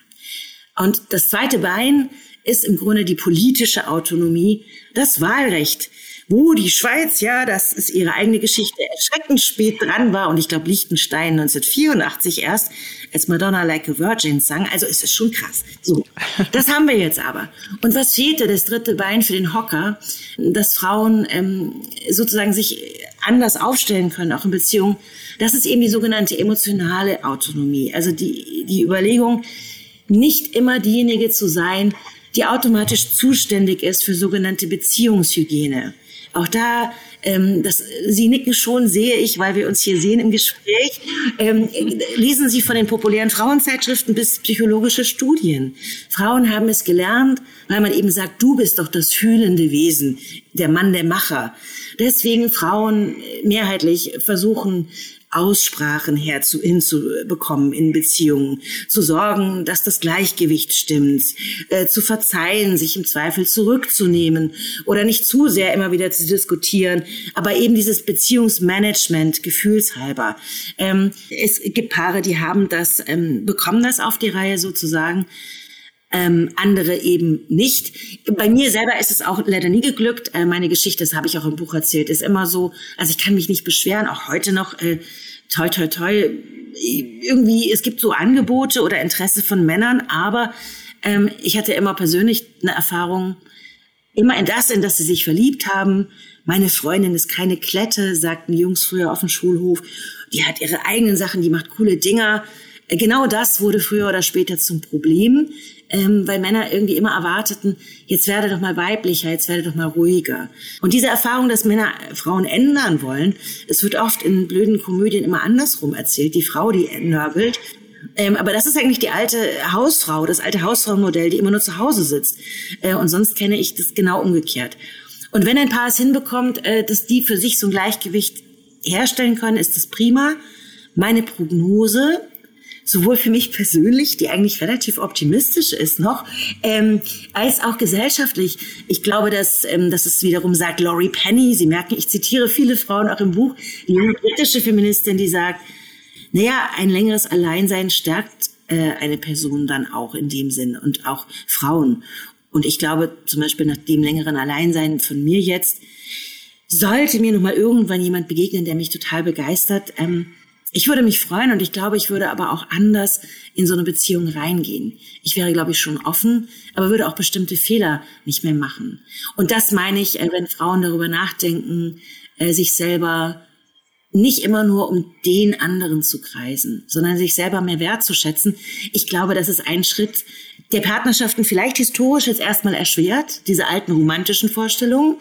Und das zweite Bein ist im Grunde die politische Autonomie, das Wahlrecht, wo die Schweiz, ja, das ist ihre eigene Geschichte, erschreckend spät dran war und ich glaube Liechtenstein 1984 erst, als Madonna Like a Virgin sang. Also es ist schon krass. So, das haben wir jetzt aber. Und was fehlte, das dritte Bein für den Hocker, dass Frauen ähm, sozusagen sich anders aufstellen können, auch in Beziehungen. Das ist eben die sogenannte emotionale Autonomie. Also die, die Überlegung, nicht immer diejenige zu sein, die automatisch zuständig ist für sogenannte Beziehungshygiene. Auch da, ähm, das, Sie nicken schon, sehe ich, weil wir uns hier sehen im Gespräch. Ähm, lesen Sie von den populären Frauenzeitschriften bis psychologische Studien. Frauen haben es gelernt, weil man eben sagt, du bist doch das fühlende Wesen, der Mann, der Macher. Deswegen Frauen mehrheitlich versuchen, Aussprachen herzu, hinzubekommen in Beziehungen, zu sorgen, dass das Gleichgewicht stimmt, äh, zu verzeihen, sich im Zweifel zurückzunehmen oder nicht zu sehr immer wieder zu diskutieren, aber eben dieses Beziehungsmanagement gefühlshalber. Ähm, es gibt Paare, die haben das, ähm, bekommen das auf die Reihe sozusagen. Ähm, andere eben nicht. Bei mir selber ist es auch leider nie geglückt. Äh, meine Geschichte, das habe ich auch im Buch erzählt, ist immer so, also ich kann mich nicht beschweren, auch heute noch, äh, toi, toi, toi, irgendwie, es gibt so Angebote oder Interesse von Männern, aber ähm, ich hatte immer persönlich eine Erfahrung, immer in das, in das sie sich verliebt haben. Meine Freundin ist keine Klette, sagten die Jungs früher auf dem Schulhof. Die hat ihre eigenen Sachen, die macht coole Dinger. Genau das wurde früher oder später zum Problem ähm, weil Männer irgendwie immer erwarteten, jetzt werde doch mal weiblicher, jetzt werde doch mal ruhiger. Und diese Erfahrung, dass Männer Frauen ändern wollen, es wird oft in blöden Komödien immer andersrum erzählt. Die Frau, die nörgelt, ähm, aber das ist eigentlich die alte Hausfrau, das alte Hausfrauenmodell, die immer nur zu Hause sitzt. Äh, und sonst kenne ich das genau umgekehrt. Und wenn ein Paar es hinbekommt, äh, dass die für sich so ein Gleichgewicht herstellen können, ist das prima. Meine Prognose sowohl für mich persönlich, die eigentlich relativ optimistisch ist noch, ähm, als auch gesellschaftlich. Ich glaube, dass, ähm, dass es wiederum sagt Laurie Penny, Sie merken, ich zitiere viele Frauen auch im Buch, die junge britische Feministin, die sagt, naja, ein längeres Alleinsein stärkt äh, eine Person dann auch in dem Sinn und auch Frauen. Und ich glaube, zum Beispiel nach dem längeren Alleinsein von mir jetzt, sollte mir noch mal irgendwann jemand begegnen, der mich total begeistert, ähm, Ich würde mich freuen und ich glaube, ich würde aber auch anders in so eine Beziehung reingehen. Ich wäre, glaube ich, schon offen, aber würde auch bestimmte Fehler nicht mehr machen. Und das meine ich, äh, wenn Frauen darüber nachdenken, äh, sich selber nicht immer nur um den anderen zu kreisen, sondern sich selber mehr wertzuschätzen. Ich glaube, das ist ein Schritt, der Partnerschaften vielleicht historisch jetzt erstmal erschwert, diese alten romantischen Vorstellungen,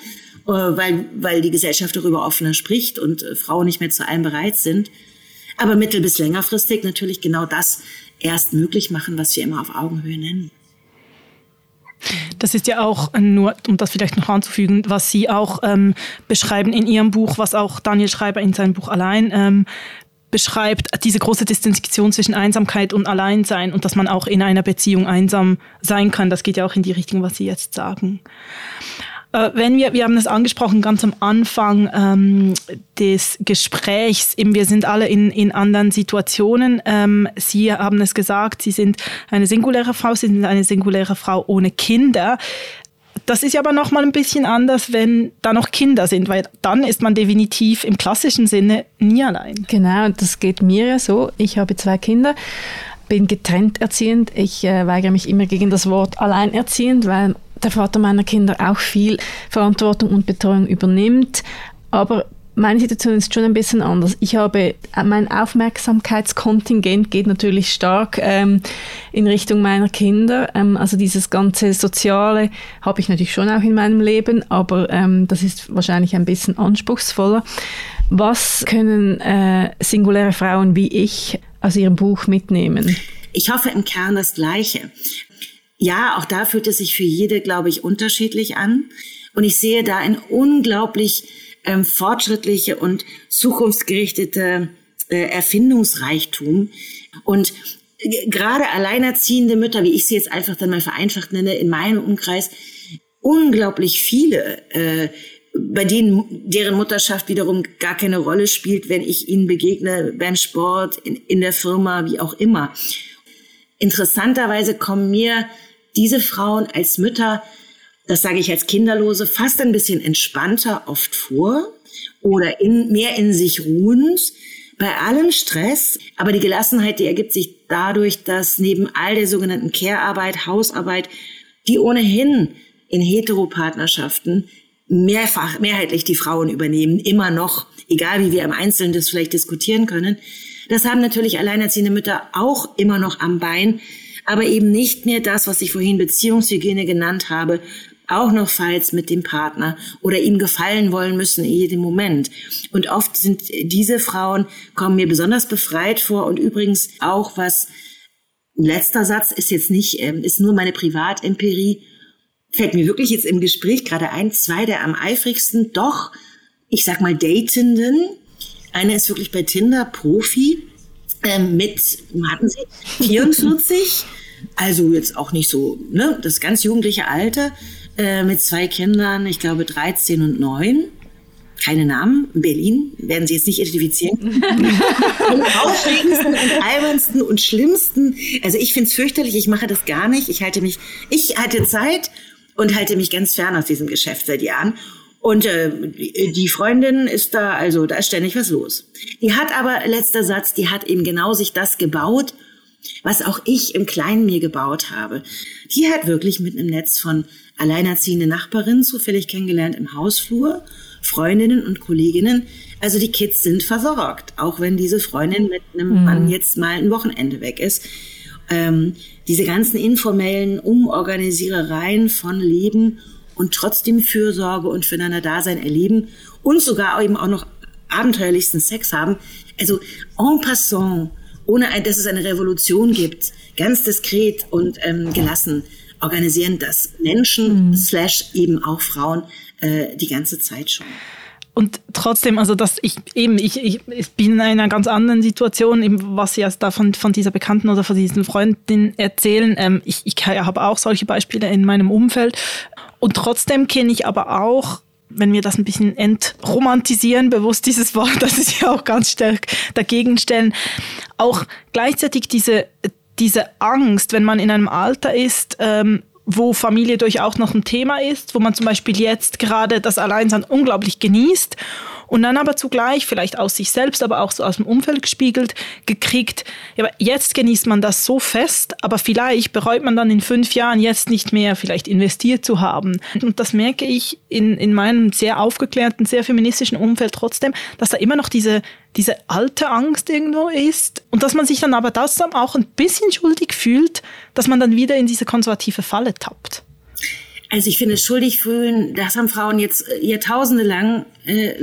äh, weil, weil die Gesellschaft darüber offener spricht und Frauen nicht mehr zu allem bereit sind aber mittel- bis längerfristig natürlich genau das erst möglich machen, was wir immer auf Augenhöhe nennen. Das ist ja auch nur, um das vielleicht noch anzufügen, was Sie auch ähm, beschreiben in Ihrem Buch, was auch Daniel Schreiber in seinem Buch allein ähm, beschreibt, diese große Distinktion zwischen Einsamkeit und Alleinsein und dass man auch in einer Beziehung einsam sein kann. Das geht ja auch in die Richtung, was Sie jetzt sagen. Äh, wenn wir, wir haben es angesprochen ganz am Anfang ähm, des Gesprächs, eben wir sind alle in, in anderen Situationen. Ähm, Sie haben es gesagt, Sie sind eine singuläre Frau, Sie sind eine singuläre Frau ohne Kinder. Das ist ja aber noch mal ein bisschen anders, wenn da noch Kinder sind, weil dann ist man definitiv im klassischen Sinne nie allein. Genau, das geht mir ja so. Ich habe zwei Kinder bin getrennt erziehend. Ich äh, weigere mich immer gegen das Wort alleinerziehend, weil der Vater meiner Kinder auch viel Verantwortung und Betreuung übernimmt. Aber meine Situation ist schon ein bisschen anders. Ich habe, äh, mein Aufmerksamkeitskontingent geht natürlich stark ähm, in Richtung meiner Kinder. Ähm, also dieses ganze Soziale habe ich natürlich schon auch in meinem Leben, aber ähm, das ist wahrscheinlich ein bisschen anspruchsvoller. Was können äh, singuläre Frauen wie ich aus ihrem Buch mitnehmen? Ich hoffe im Kern das Gleiche. Ja, auch da fühlt es sich für jede, glaube ich, unterschiedlich an. Und ich sehe da ein unglaublich ähm, fortschrittliche und zukunftsgerichtete äh, Erfindungsreichtum. Und äh, gerade alleinerziehende Mütter, wie ich sie jetzt einfach dann mal vereinfacht nenne, in meinem Umkreis, unglaublich viele, äh, bei denen deren Mutterschaft wiederum gar keine Rolle spielt, wenn ich ihnen begegne beim Sport, in, in der Firma, wie auch immer. Interessanterweise kommen mir diese Frauen als Mütter das sage ich als Kinderlose, fast ein bisschen entspannter oft vor oder in, mehr in sich ruhend. Bei allem Stress, aber die Gelassenheit, die ergibt sich dadurch, dass neben all der sogenannten Care-Arbeit, Hausarbeit, die ohnehin in Heteropartnerschaften mehrfach, mehrheitlich die Frauen übernehmen, immer noch, egal wie wir im Einzelnen das vielleicht diskutieren können. Das haben natürlich alleinerziehende Mütter auch immer noch am Bein, aber eben nicht mehr das, was ich vorhin Beziehungshygiene genannt habe, auch noch falls mit dem Partner oder ihm gefallen wollen müssen in jedem Moment. Und oft sind diese Frauen, kommen mir besonders befreit vor und übrigens auch was, letzter Satz ist jetzt nicht, ähm, ist nur meine Privatempirie, fällt mir wirklich jetzt im Gespräch gerade ein, zwei der am eifrigsten, doch, ich sag mal, Datenden. Eine ist wirklich bei Tinder Profi, ähm, mit, hatten Sie, 44, also jetzt auch nicht so, ne, das ganz jugendliche Alter, äh, mit zwei Kindern, ich glaube 13 und 9. Keine Namen, Berlin, werden Sie jetzt nicht identifizieren. Am aufregendsten und albernsten und schlimmsten. Also ich finde es fürchterlich, ich mache das gar nicht. Ich halte mich, ich hatte Zeit und halte mich ganz fern aus diesem Geschäft seit Jahren. Und äh, die Freundin ist da, also da ist ständig was los. Die hat aber, letzter Satz, die hat eben genau sich das gebaut, was auch ich im Kleinen mir gebaut habe. Die hat wirklich mit einem Netz von alleinerziehende Nachbarin zufällig kennengelernt im Hausflur, Freundinnen und Kolleginnen. Also die Kids sind versorgt, auch wenn diese Freundin mit einem mhm. Mann jetzt mal ein Wochenende weg ist. Ähm, diese ganzen informellen Umorganisierereien von Leben und trotzdem Fürsorge und füreinander Dasein erleben und sogar eben auch noch abenteuerlichsten Sex haben. Also en passant, ohne dass es eine Revolution gibt, ganz diskret und ähm, gelassen organisieren das Menschen, mhm. slash eben auch Frauen, äh, die ganze Zeit schon. Und trotzdem, also dass ich eben, ich, ich, ich bin in einer ganz anderen Situation, eben, was Sie erst da von, von dieser Bekannten oder von diesen Freundin erzählen. Ähm, ich ich habe auch solche Beispiele in meinem Umfeld. Und trotzdem kenne ich aber auch wenn wir das ein bisschen entromantisieren, bewusst dieses Wort, das ist ja auch ganz stark dagegen stellen, auch gleichzeitig diese, diese Angst, wenn man in einem Alter ist, ähm, wo Familie durchaus noch ein Thema ist, wo man zum Beispiel jetzt gerade das Alleinsein unglaublich genießt und dann aber zugleich vielleicht aus sich selbst, aber auch so aus dem Umfeld gespiegelt, gekriegt, ja, jetzt genießt man das so fest, aber vielleicht bereut man dann in fünf Jahren jetzt nicht mehr vielleicht investiert zu haben. Und das merke ich in, in meinem sehr aufgeklärten, sehr feministischen Umfeld trotzdem, dass da immer noch diese, diese alte Angst irgendwo ist und dass man sich dann aber das auch ein bisschen schuldig fühlt, dass man dann wieder in diese konservative Falle tappt. Also ich finde, schuldig fühlen, das haben Frauen jetzt äh, Jahrtausende lang äh,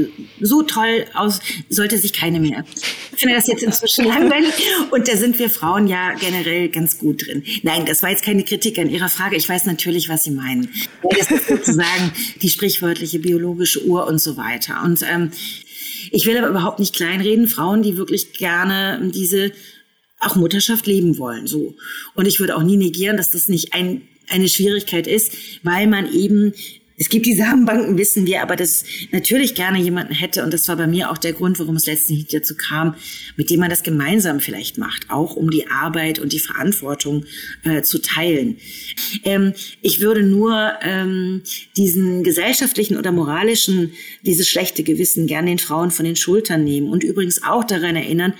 so toll aus, sollte sich keine mehr. Ich finde das jetzt inzwischen langweilig und da sind wir Frauen ja generell ganz gut drin. Nein, das war jetzt keine Kritik an Ihrer Frage. Ich weiß natürlich, was Sie meinen. Das ist sozusagen die sprichwörtliche biologische Uhr und so weiter. Und ähm, ich will aber überhaupt nicht kleinreden. Frauen, die wirklich gerne diese auch Mutterschaft leben wollen, so. Und ich würde auch nie negieren, dass das nicht ein eine Schwierigkeit ist, weil man eben es gibt die Samenbanken, wissen wir, aber das natürlich gerne jemanden hätte, und das war bei mir auch der Grund, warum es letztendlich dazu kam, mit dem man das gemeinsam vielleicht macht, auch um die Arbeit und die Verantwortung äh, zu teilen. Ähm, ich würde nur ähm, diesen gesellschaftlichen oder moralischen, dieses schlechte Gewissen gerne den Frauen von den Schultern nehmen und übrigens auch daran erinnern,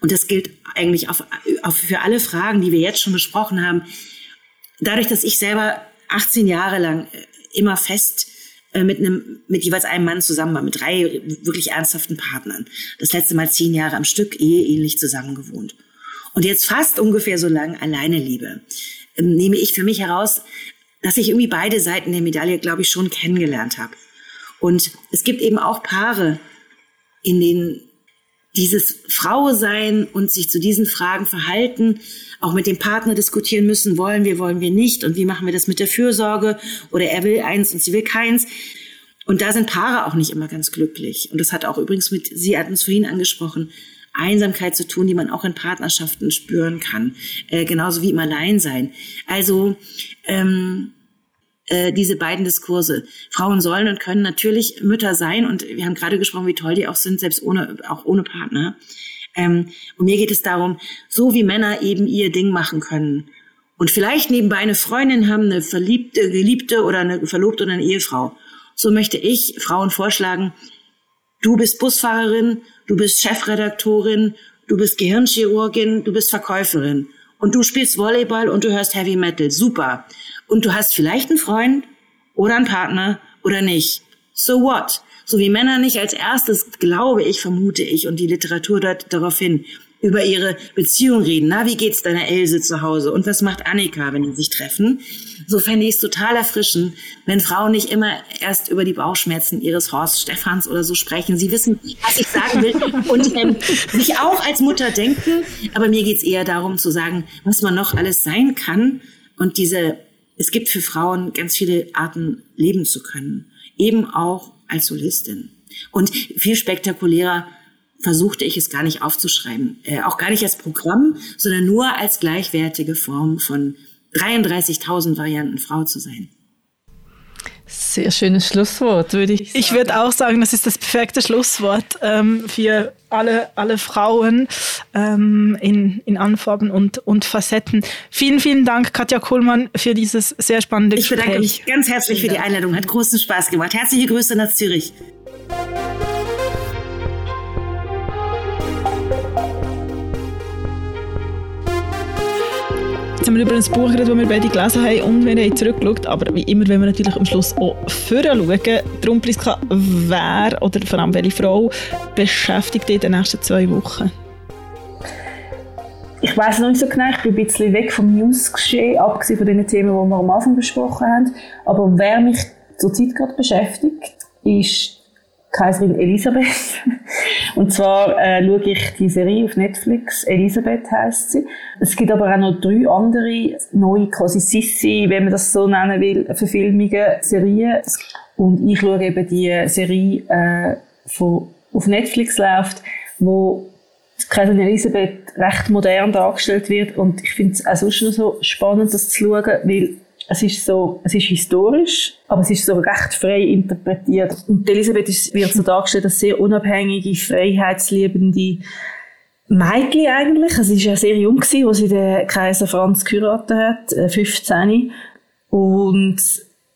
und das gilt eigentlich auf, auf für alle Fragen, die wir jetzt schon besprochen haben, dadurch, dass ich selber 18 Jahre lang äh, immer fest äh, mit einem mit jeweils einem Mann zusammen war, mit drei wirklich ernsthaften Partnern. Das letzte Mal zehn Jahre am Stück eheähnlich zusammen gewohnt. Und jetzt fast ungefähr so lang alleine liebe, ähm, nehme ich für mich heraus, dass ich irgendwie beide Seiten der Medaille, glaube ich, schon kennengelernt habe. Und es gibt eben auch Paare, in denen dieses Frau sein und sich zu diesen Fragen verhalten, auch mit dem Partner diskutieren müssen, wollen wir, wollen wir nicht und wie machen wir das mit der Fürsorge oder er will eins und sie will keins. Und da sind Paare auch nicht immer ganz glücklich. Und das hat auch übrigens mit, Sie hatten es vorhin angesprochen, Einsamkeit zu tun, die man auch in Partnerschaften spüren kann, äh, genauso wie im Alleinsein. Also ähm, äh, diese beiden Diskurse. Frauen sollen und können natürlich Mütter sein und wir haben gerade gesprochen, wie toll die auch sind, selbst ohne, auch ohne Partner. Ähm, und mir geht es darum, so wie Männer eben ihr Ding machen können und vielleicht nebenbei eine Freundin haben, eine verliebte, geliebte oder eine Verlobte oder eine Ehefrau. So möchte ich Frauen vorschlagen, du bist Busfahrerin, du bist Chefredaktorin, du bist Gehirnchirurgin, du bist Verkäuferin und du spielst Volleyball und du hörst Heavy Metal. Super. Und du hast vielleicht einen Freund oder einen Partner oder nicht. So what? So wie Männer nicht als erstes, glaube ich, vermute ich, und die Literatur dort darauf hin, über ihre Beziehung reden. Na, wie geht's deiner Else zu Hause? Und was macht Annika, wenn die sich treffen? So fände ich es total erfrischend, wenn Frauen nicht immer erst über die Bauchschmerzen ihres Horst Stephans oder so sprechen. Sie wissen, was ich sagen will und ähm, sich auch als Mutter denken. Aber mir geht's eher darum zu sagen, was man noch alles sein kann und diese es gibt für Frauen ganz viele Arten, leben zu können. Eben auch als Solistin. Und viel spektakulärer versuchte ich es gar nicht aufzuschreiben. Äh, auch gar nicht als Programm, sondern nur als gleichwertige Form von 33.000 Varianten Frau zu sein. Sehr schönes Schlusswort, würde ich sagen. Ich würde auch sagen, das ist das perfekte Schlusswort ähm, für alle, alle Frauen ähm, in, in Anfarben und, und Facetten. Vielen, vielen Dank, Katja Kohlmann, für dieses sehr spannende Gespräch. Ich bedanke mich ganz herzlich für die Einladung. Hat großen Spaß gemacht. Herzliche Grüße nach Zürich. Haben wir über ein Buch geredet, das wir beide gelesen haben und wir haben zurückgeschaut. Aber wie immer, wenn wir natürlich am Schluss auch vorher schauen. Darum, Priska, wer oder vor allem welche Frau beschäftigt dich in den nächsten zwei Wochen? Ich weiß noch nicht so genau, ich bin ein bisschen weg vom Newsgeschehen, abgesehen von den Themen, die wir am Anfang besprochen haben. Aber wer mich zurzeit gerade beschäftigt, ist Kaiserin Elisabeth. Und zwar äh, schaue ich die Serie auf Netflix, Elisabeth heißt sie. Es gibt aber auch noch drei andere neue, quasi Sissi, wenn man das so nennen will, Verfilmungen, Serien. Und ich schaue eben die Serie, äh, von, auf Netflix läuft, wo Kaiserin Elisabeth recht modern dargestellt wird. Und ich finde es auch sonst noch so spannend, das zu schauen, weil es ist so, es ist historisch, aber es ist so recht frei interpretiert. Und Elisabeth ist, wird so dargestellt als sehr unabhängige, freiheitsliebende Mädchen eigentlich. Also sie ist ja sehr jung gewesen, als sie den Kaiser Franz geheiratet hat, 15. Äh, Und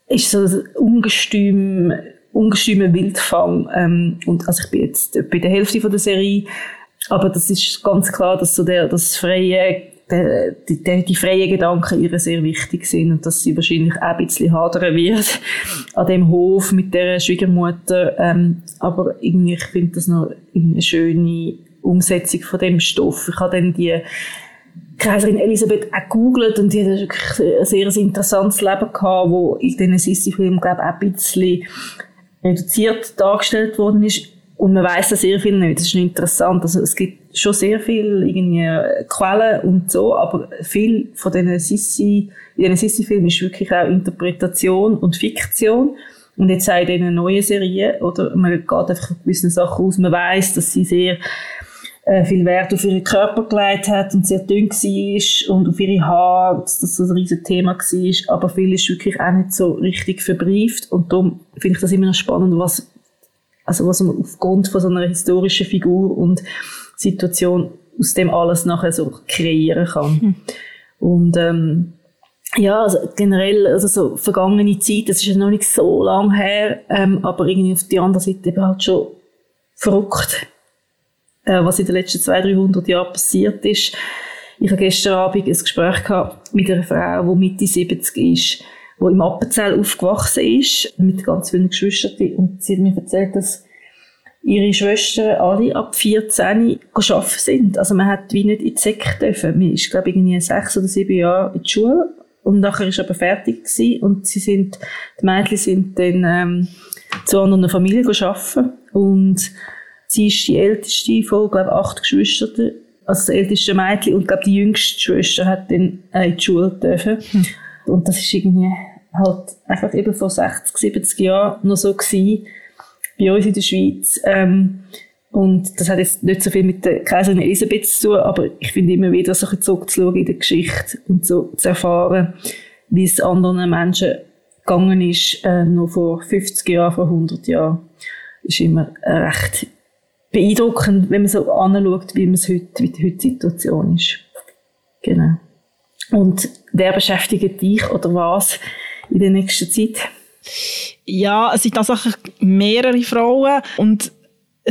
ist so ungestüm, ungestümen Wildfang. Ähm, und also ich bin jetzt bei der Hälfte von der Serie, aber das ist ganz klar, dass so der, das freie die, die, die freien Gedanken ihr sehr wichtig sind und dass sie wahrscheinlich auch ein bisschen hadern wird an dem Hof mit der Schwiegermutter. Ähm, aber irgendwie, ich finde das noch eine schöne Umsetzung von dem Stoff. Ich habe dann die Kaiserin Elisabeth auch gegoogelt und die hat wirklich ein sehr interessantes Leben gehabt, wo in diesen Sissi-Filmen, glaube ich, auch ein bisschen reduziert dargestellt worden ist. Und man weiß da sehr viel nicht. Das ist interessant. Also es gibt schon sehr viel irgendwie Quellen und so, aber viel von diesen Sissi, in diesen Sissi-Filmen ist wirklich auch Interpretation und Fiktion. Und jetzt auch in diesen neuen Serien, oder? Man geht einfach von gewissen Sachen aus. Man weiß, dass sie sehr äh, viel Wert auf ihren Körper gelegt hat und sehr dünn war und auf ihre Haare, dass das ein riesiges Thema war. Aber viel ist wirklich auch nicht so richtig verbrieft. Und darum finde ich das immer noch spannend, was also was man aufgrund von so einer historischen Figur und Situation aus dem alles nachher so kreieren kann. Hm. Und ähm, ja, also generell, also so vergangene Zeit, das ist ja noch nicht so lang her, ähm, aber irgendwie auf die andere Seite eben halt schon verrückt, äh, was in den letzten 200, 300 Jahren passiert ist. Ich habe gestern Abend ein Gespräch gehabt mit einer Frau, die Mitte 70 ist, die im Appenzell aufgewachsen ist, mit ganz vielen Geschwistern. Und sie hat mir erzählt, dass ihre Schwestern alle ab 14 arbeiten sind. Also man hat wie nicht in die Sek dürfen. Man ist, glaube ich, irgendwie sechs oder sieben Jahre in die Schule und nachher ist aber fertig gewesen und sie sind, die Mädchen sind dann ähm, zu anderen Familien arbeiten und sie ist die älteste von, glaube ich, acht Geschwistern, also das älteste Mädchen und glaube die jüngste Schwester hat dann äh, in die Schule dürfen. Hm. Und das ist irgendwie halt einfach eben vor 60, 70 Jahren noch so gewesen, bei uns in der Schweiz. Ähm, und das hat jetzt nicht so viel mit der Kaiserin Elisabeth zu tun, aber ich finde immer wieder so ein zurückzuschauen in der Geschichte und so zu erfahren, wie es anderen Menschen gegangen ist, äh, noch vor 50 Jahren, vor 100 Jahren, ist immer recht beeindruckend, wenn man so anschaut, wie man es heute, wie die heutige Situation ist. Genau. Und wer beschäftigt dich oder was in der nächsten Zeit? Ja, es sind tatsächlich mehrere Frauen und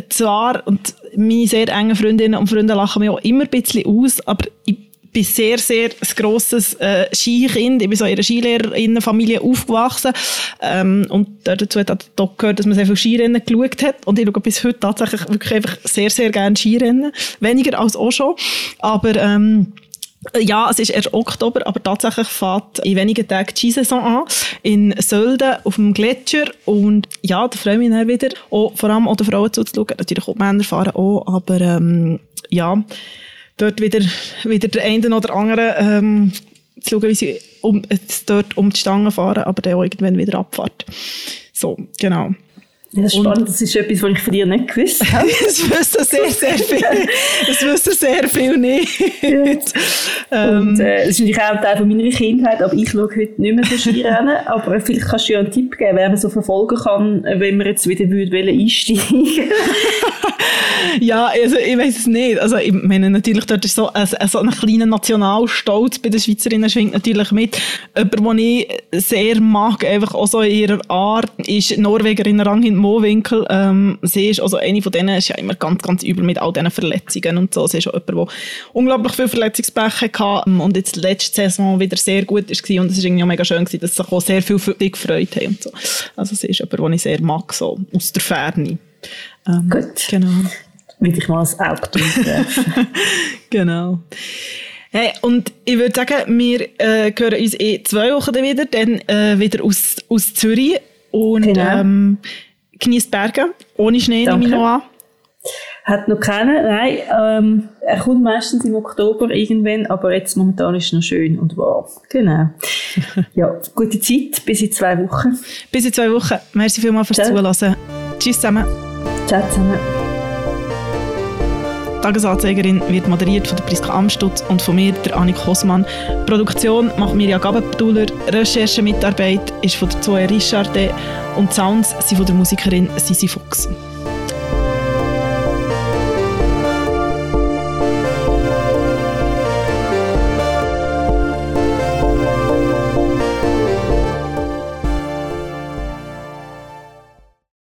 zwar, und meine sehr engen Freundinnen und Freunde lachen mich auch immer ein bisschen aus, aber ich bin sehr, sehr ein grosses äh, Skikind. Ich bin so in einer Skilehrerinnenfamilie aufgewachsen. Ähm, und dazu hat auch gehört, dass man sehr viel Skirennen geschaut hat. Und ich schaue bis heute tatsächlich wirklich einfach sehr, sehr gerne Skirennen. Weniger als auch schon. Aber ähm, ja, es ist erst Oktober, aber tatsächlich fährt in wenigen Tagen die Skisaison an. In Sölden auf dem Gletscher. Und ja, da freue ich mich dann wieder. Auch, vor allem auch den Frauen zuzuschauen. Natürlich auch die Männer fahren auch, aber ähm, ja, dort wieder, wieder der eine oder andere ähm, zu schauen, wie sie um, dort um die Stangen fahren, aber dann auch irgendwann wieder abfahrt. So, genau. Das ist spannend, das ist etwas, was ich von dir nicht gewusst habe. das wüsste sehr, sehr viel. Das wüsste sehr viel nicht. Ja. Und, ähm, äh, das ist natürlich auch ein Teil von meiner Kindheit, aber ich schaue heute nicht mehr so Skirennen. aber vielleicht kannst du ja einen Tipp geben, wer man so verfolgen kann, wenn man jetzt wieder würde einsteigen Ja, also ich weiß es nicht. Also ich meine, natürlich dort ist so ein, so ein kleiner Nationalstolz bei den Schweizerinnen schwingt natürlich mit. Jemand, den ich sehr mag, einfach auch so in ihrer Art, ist Norwegerin Ranghild Mowinkel. Ähm, sie ist also eine von denen, ist ja immer ganz, ganz übel mit all diesen Verletzungen und so. Sie ist auch jemand, der unglaublich viel Verletzungspech hatte und jetzt letzte Saison wieder sehr gut war und es ist irgendwie auch mega schön gewesen, dass sich auch sehr viel für dich gefreut haben und so. Also sie ist jemand, den ich sehr mag, so aus der Ferne. Ähm, Gut. Genau will ich mal als Auge Genau. Hey, und ich würde sagen, wir äh, hören uns in zwei Wochen dann wieder, dann äh, wieder aus, aus Zürich und genau. ähm, genießt Berge, ohne Schnee, nehme ich noch an. Hat noch keinen, nein. Ähm, er kommt meistens im Oktober irgendwann, aber jetzt momentan ist es noch schön und warm. Genau. ja, gute Zeit, bis in zwei Wochen. Bis in zwei Wochen. Merci vielmals fürs. Zuhören. Tschüss zusammen. Ciao zusammen. Tagesanzeigerin wird moderiert von Priska Amstutz und von mir, der Annik Hosmann. Produktion macht Mirja Gabentuller, Recherchemitarbeit ist von der Zoe Richardet und Sounds sind von der Musikerin Sisi Fuchs.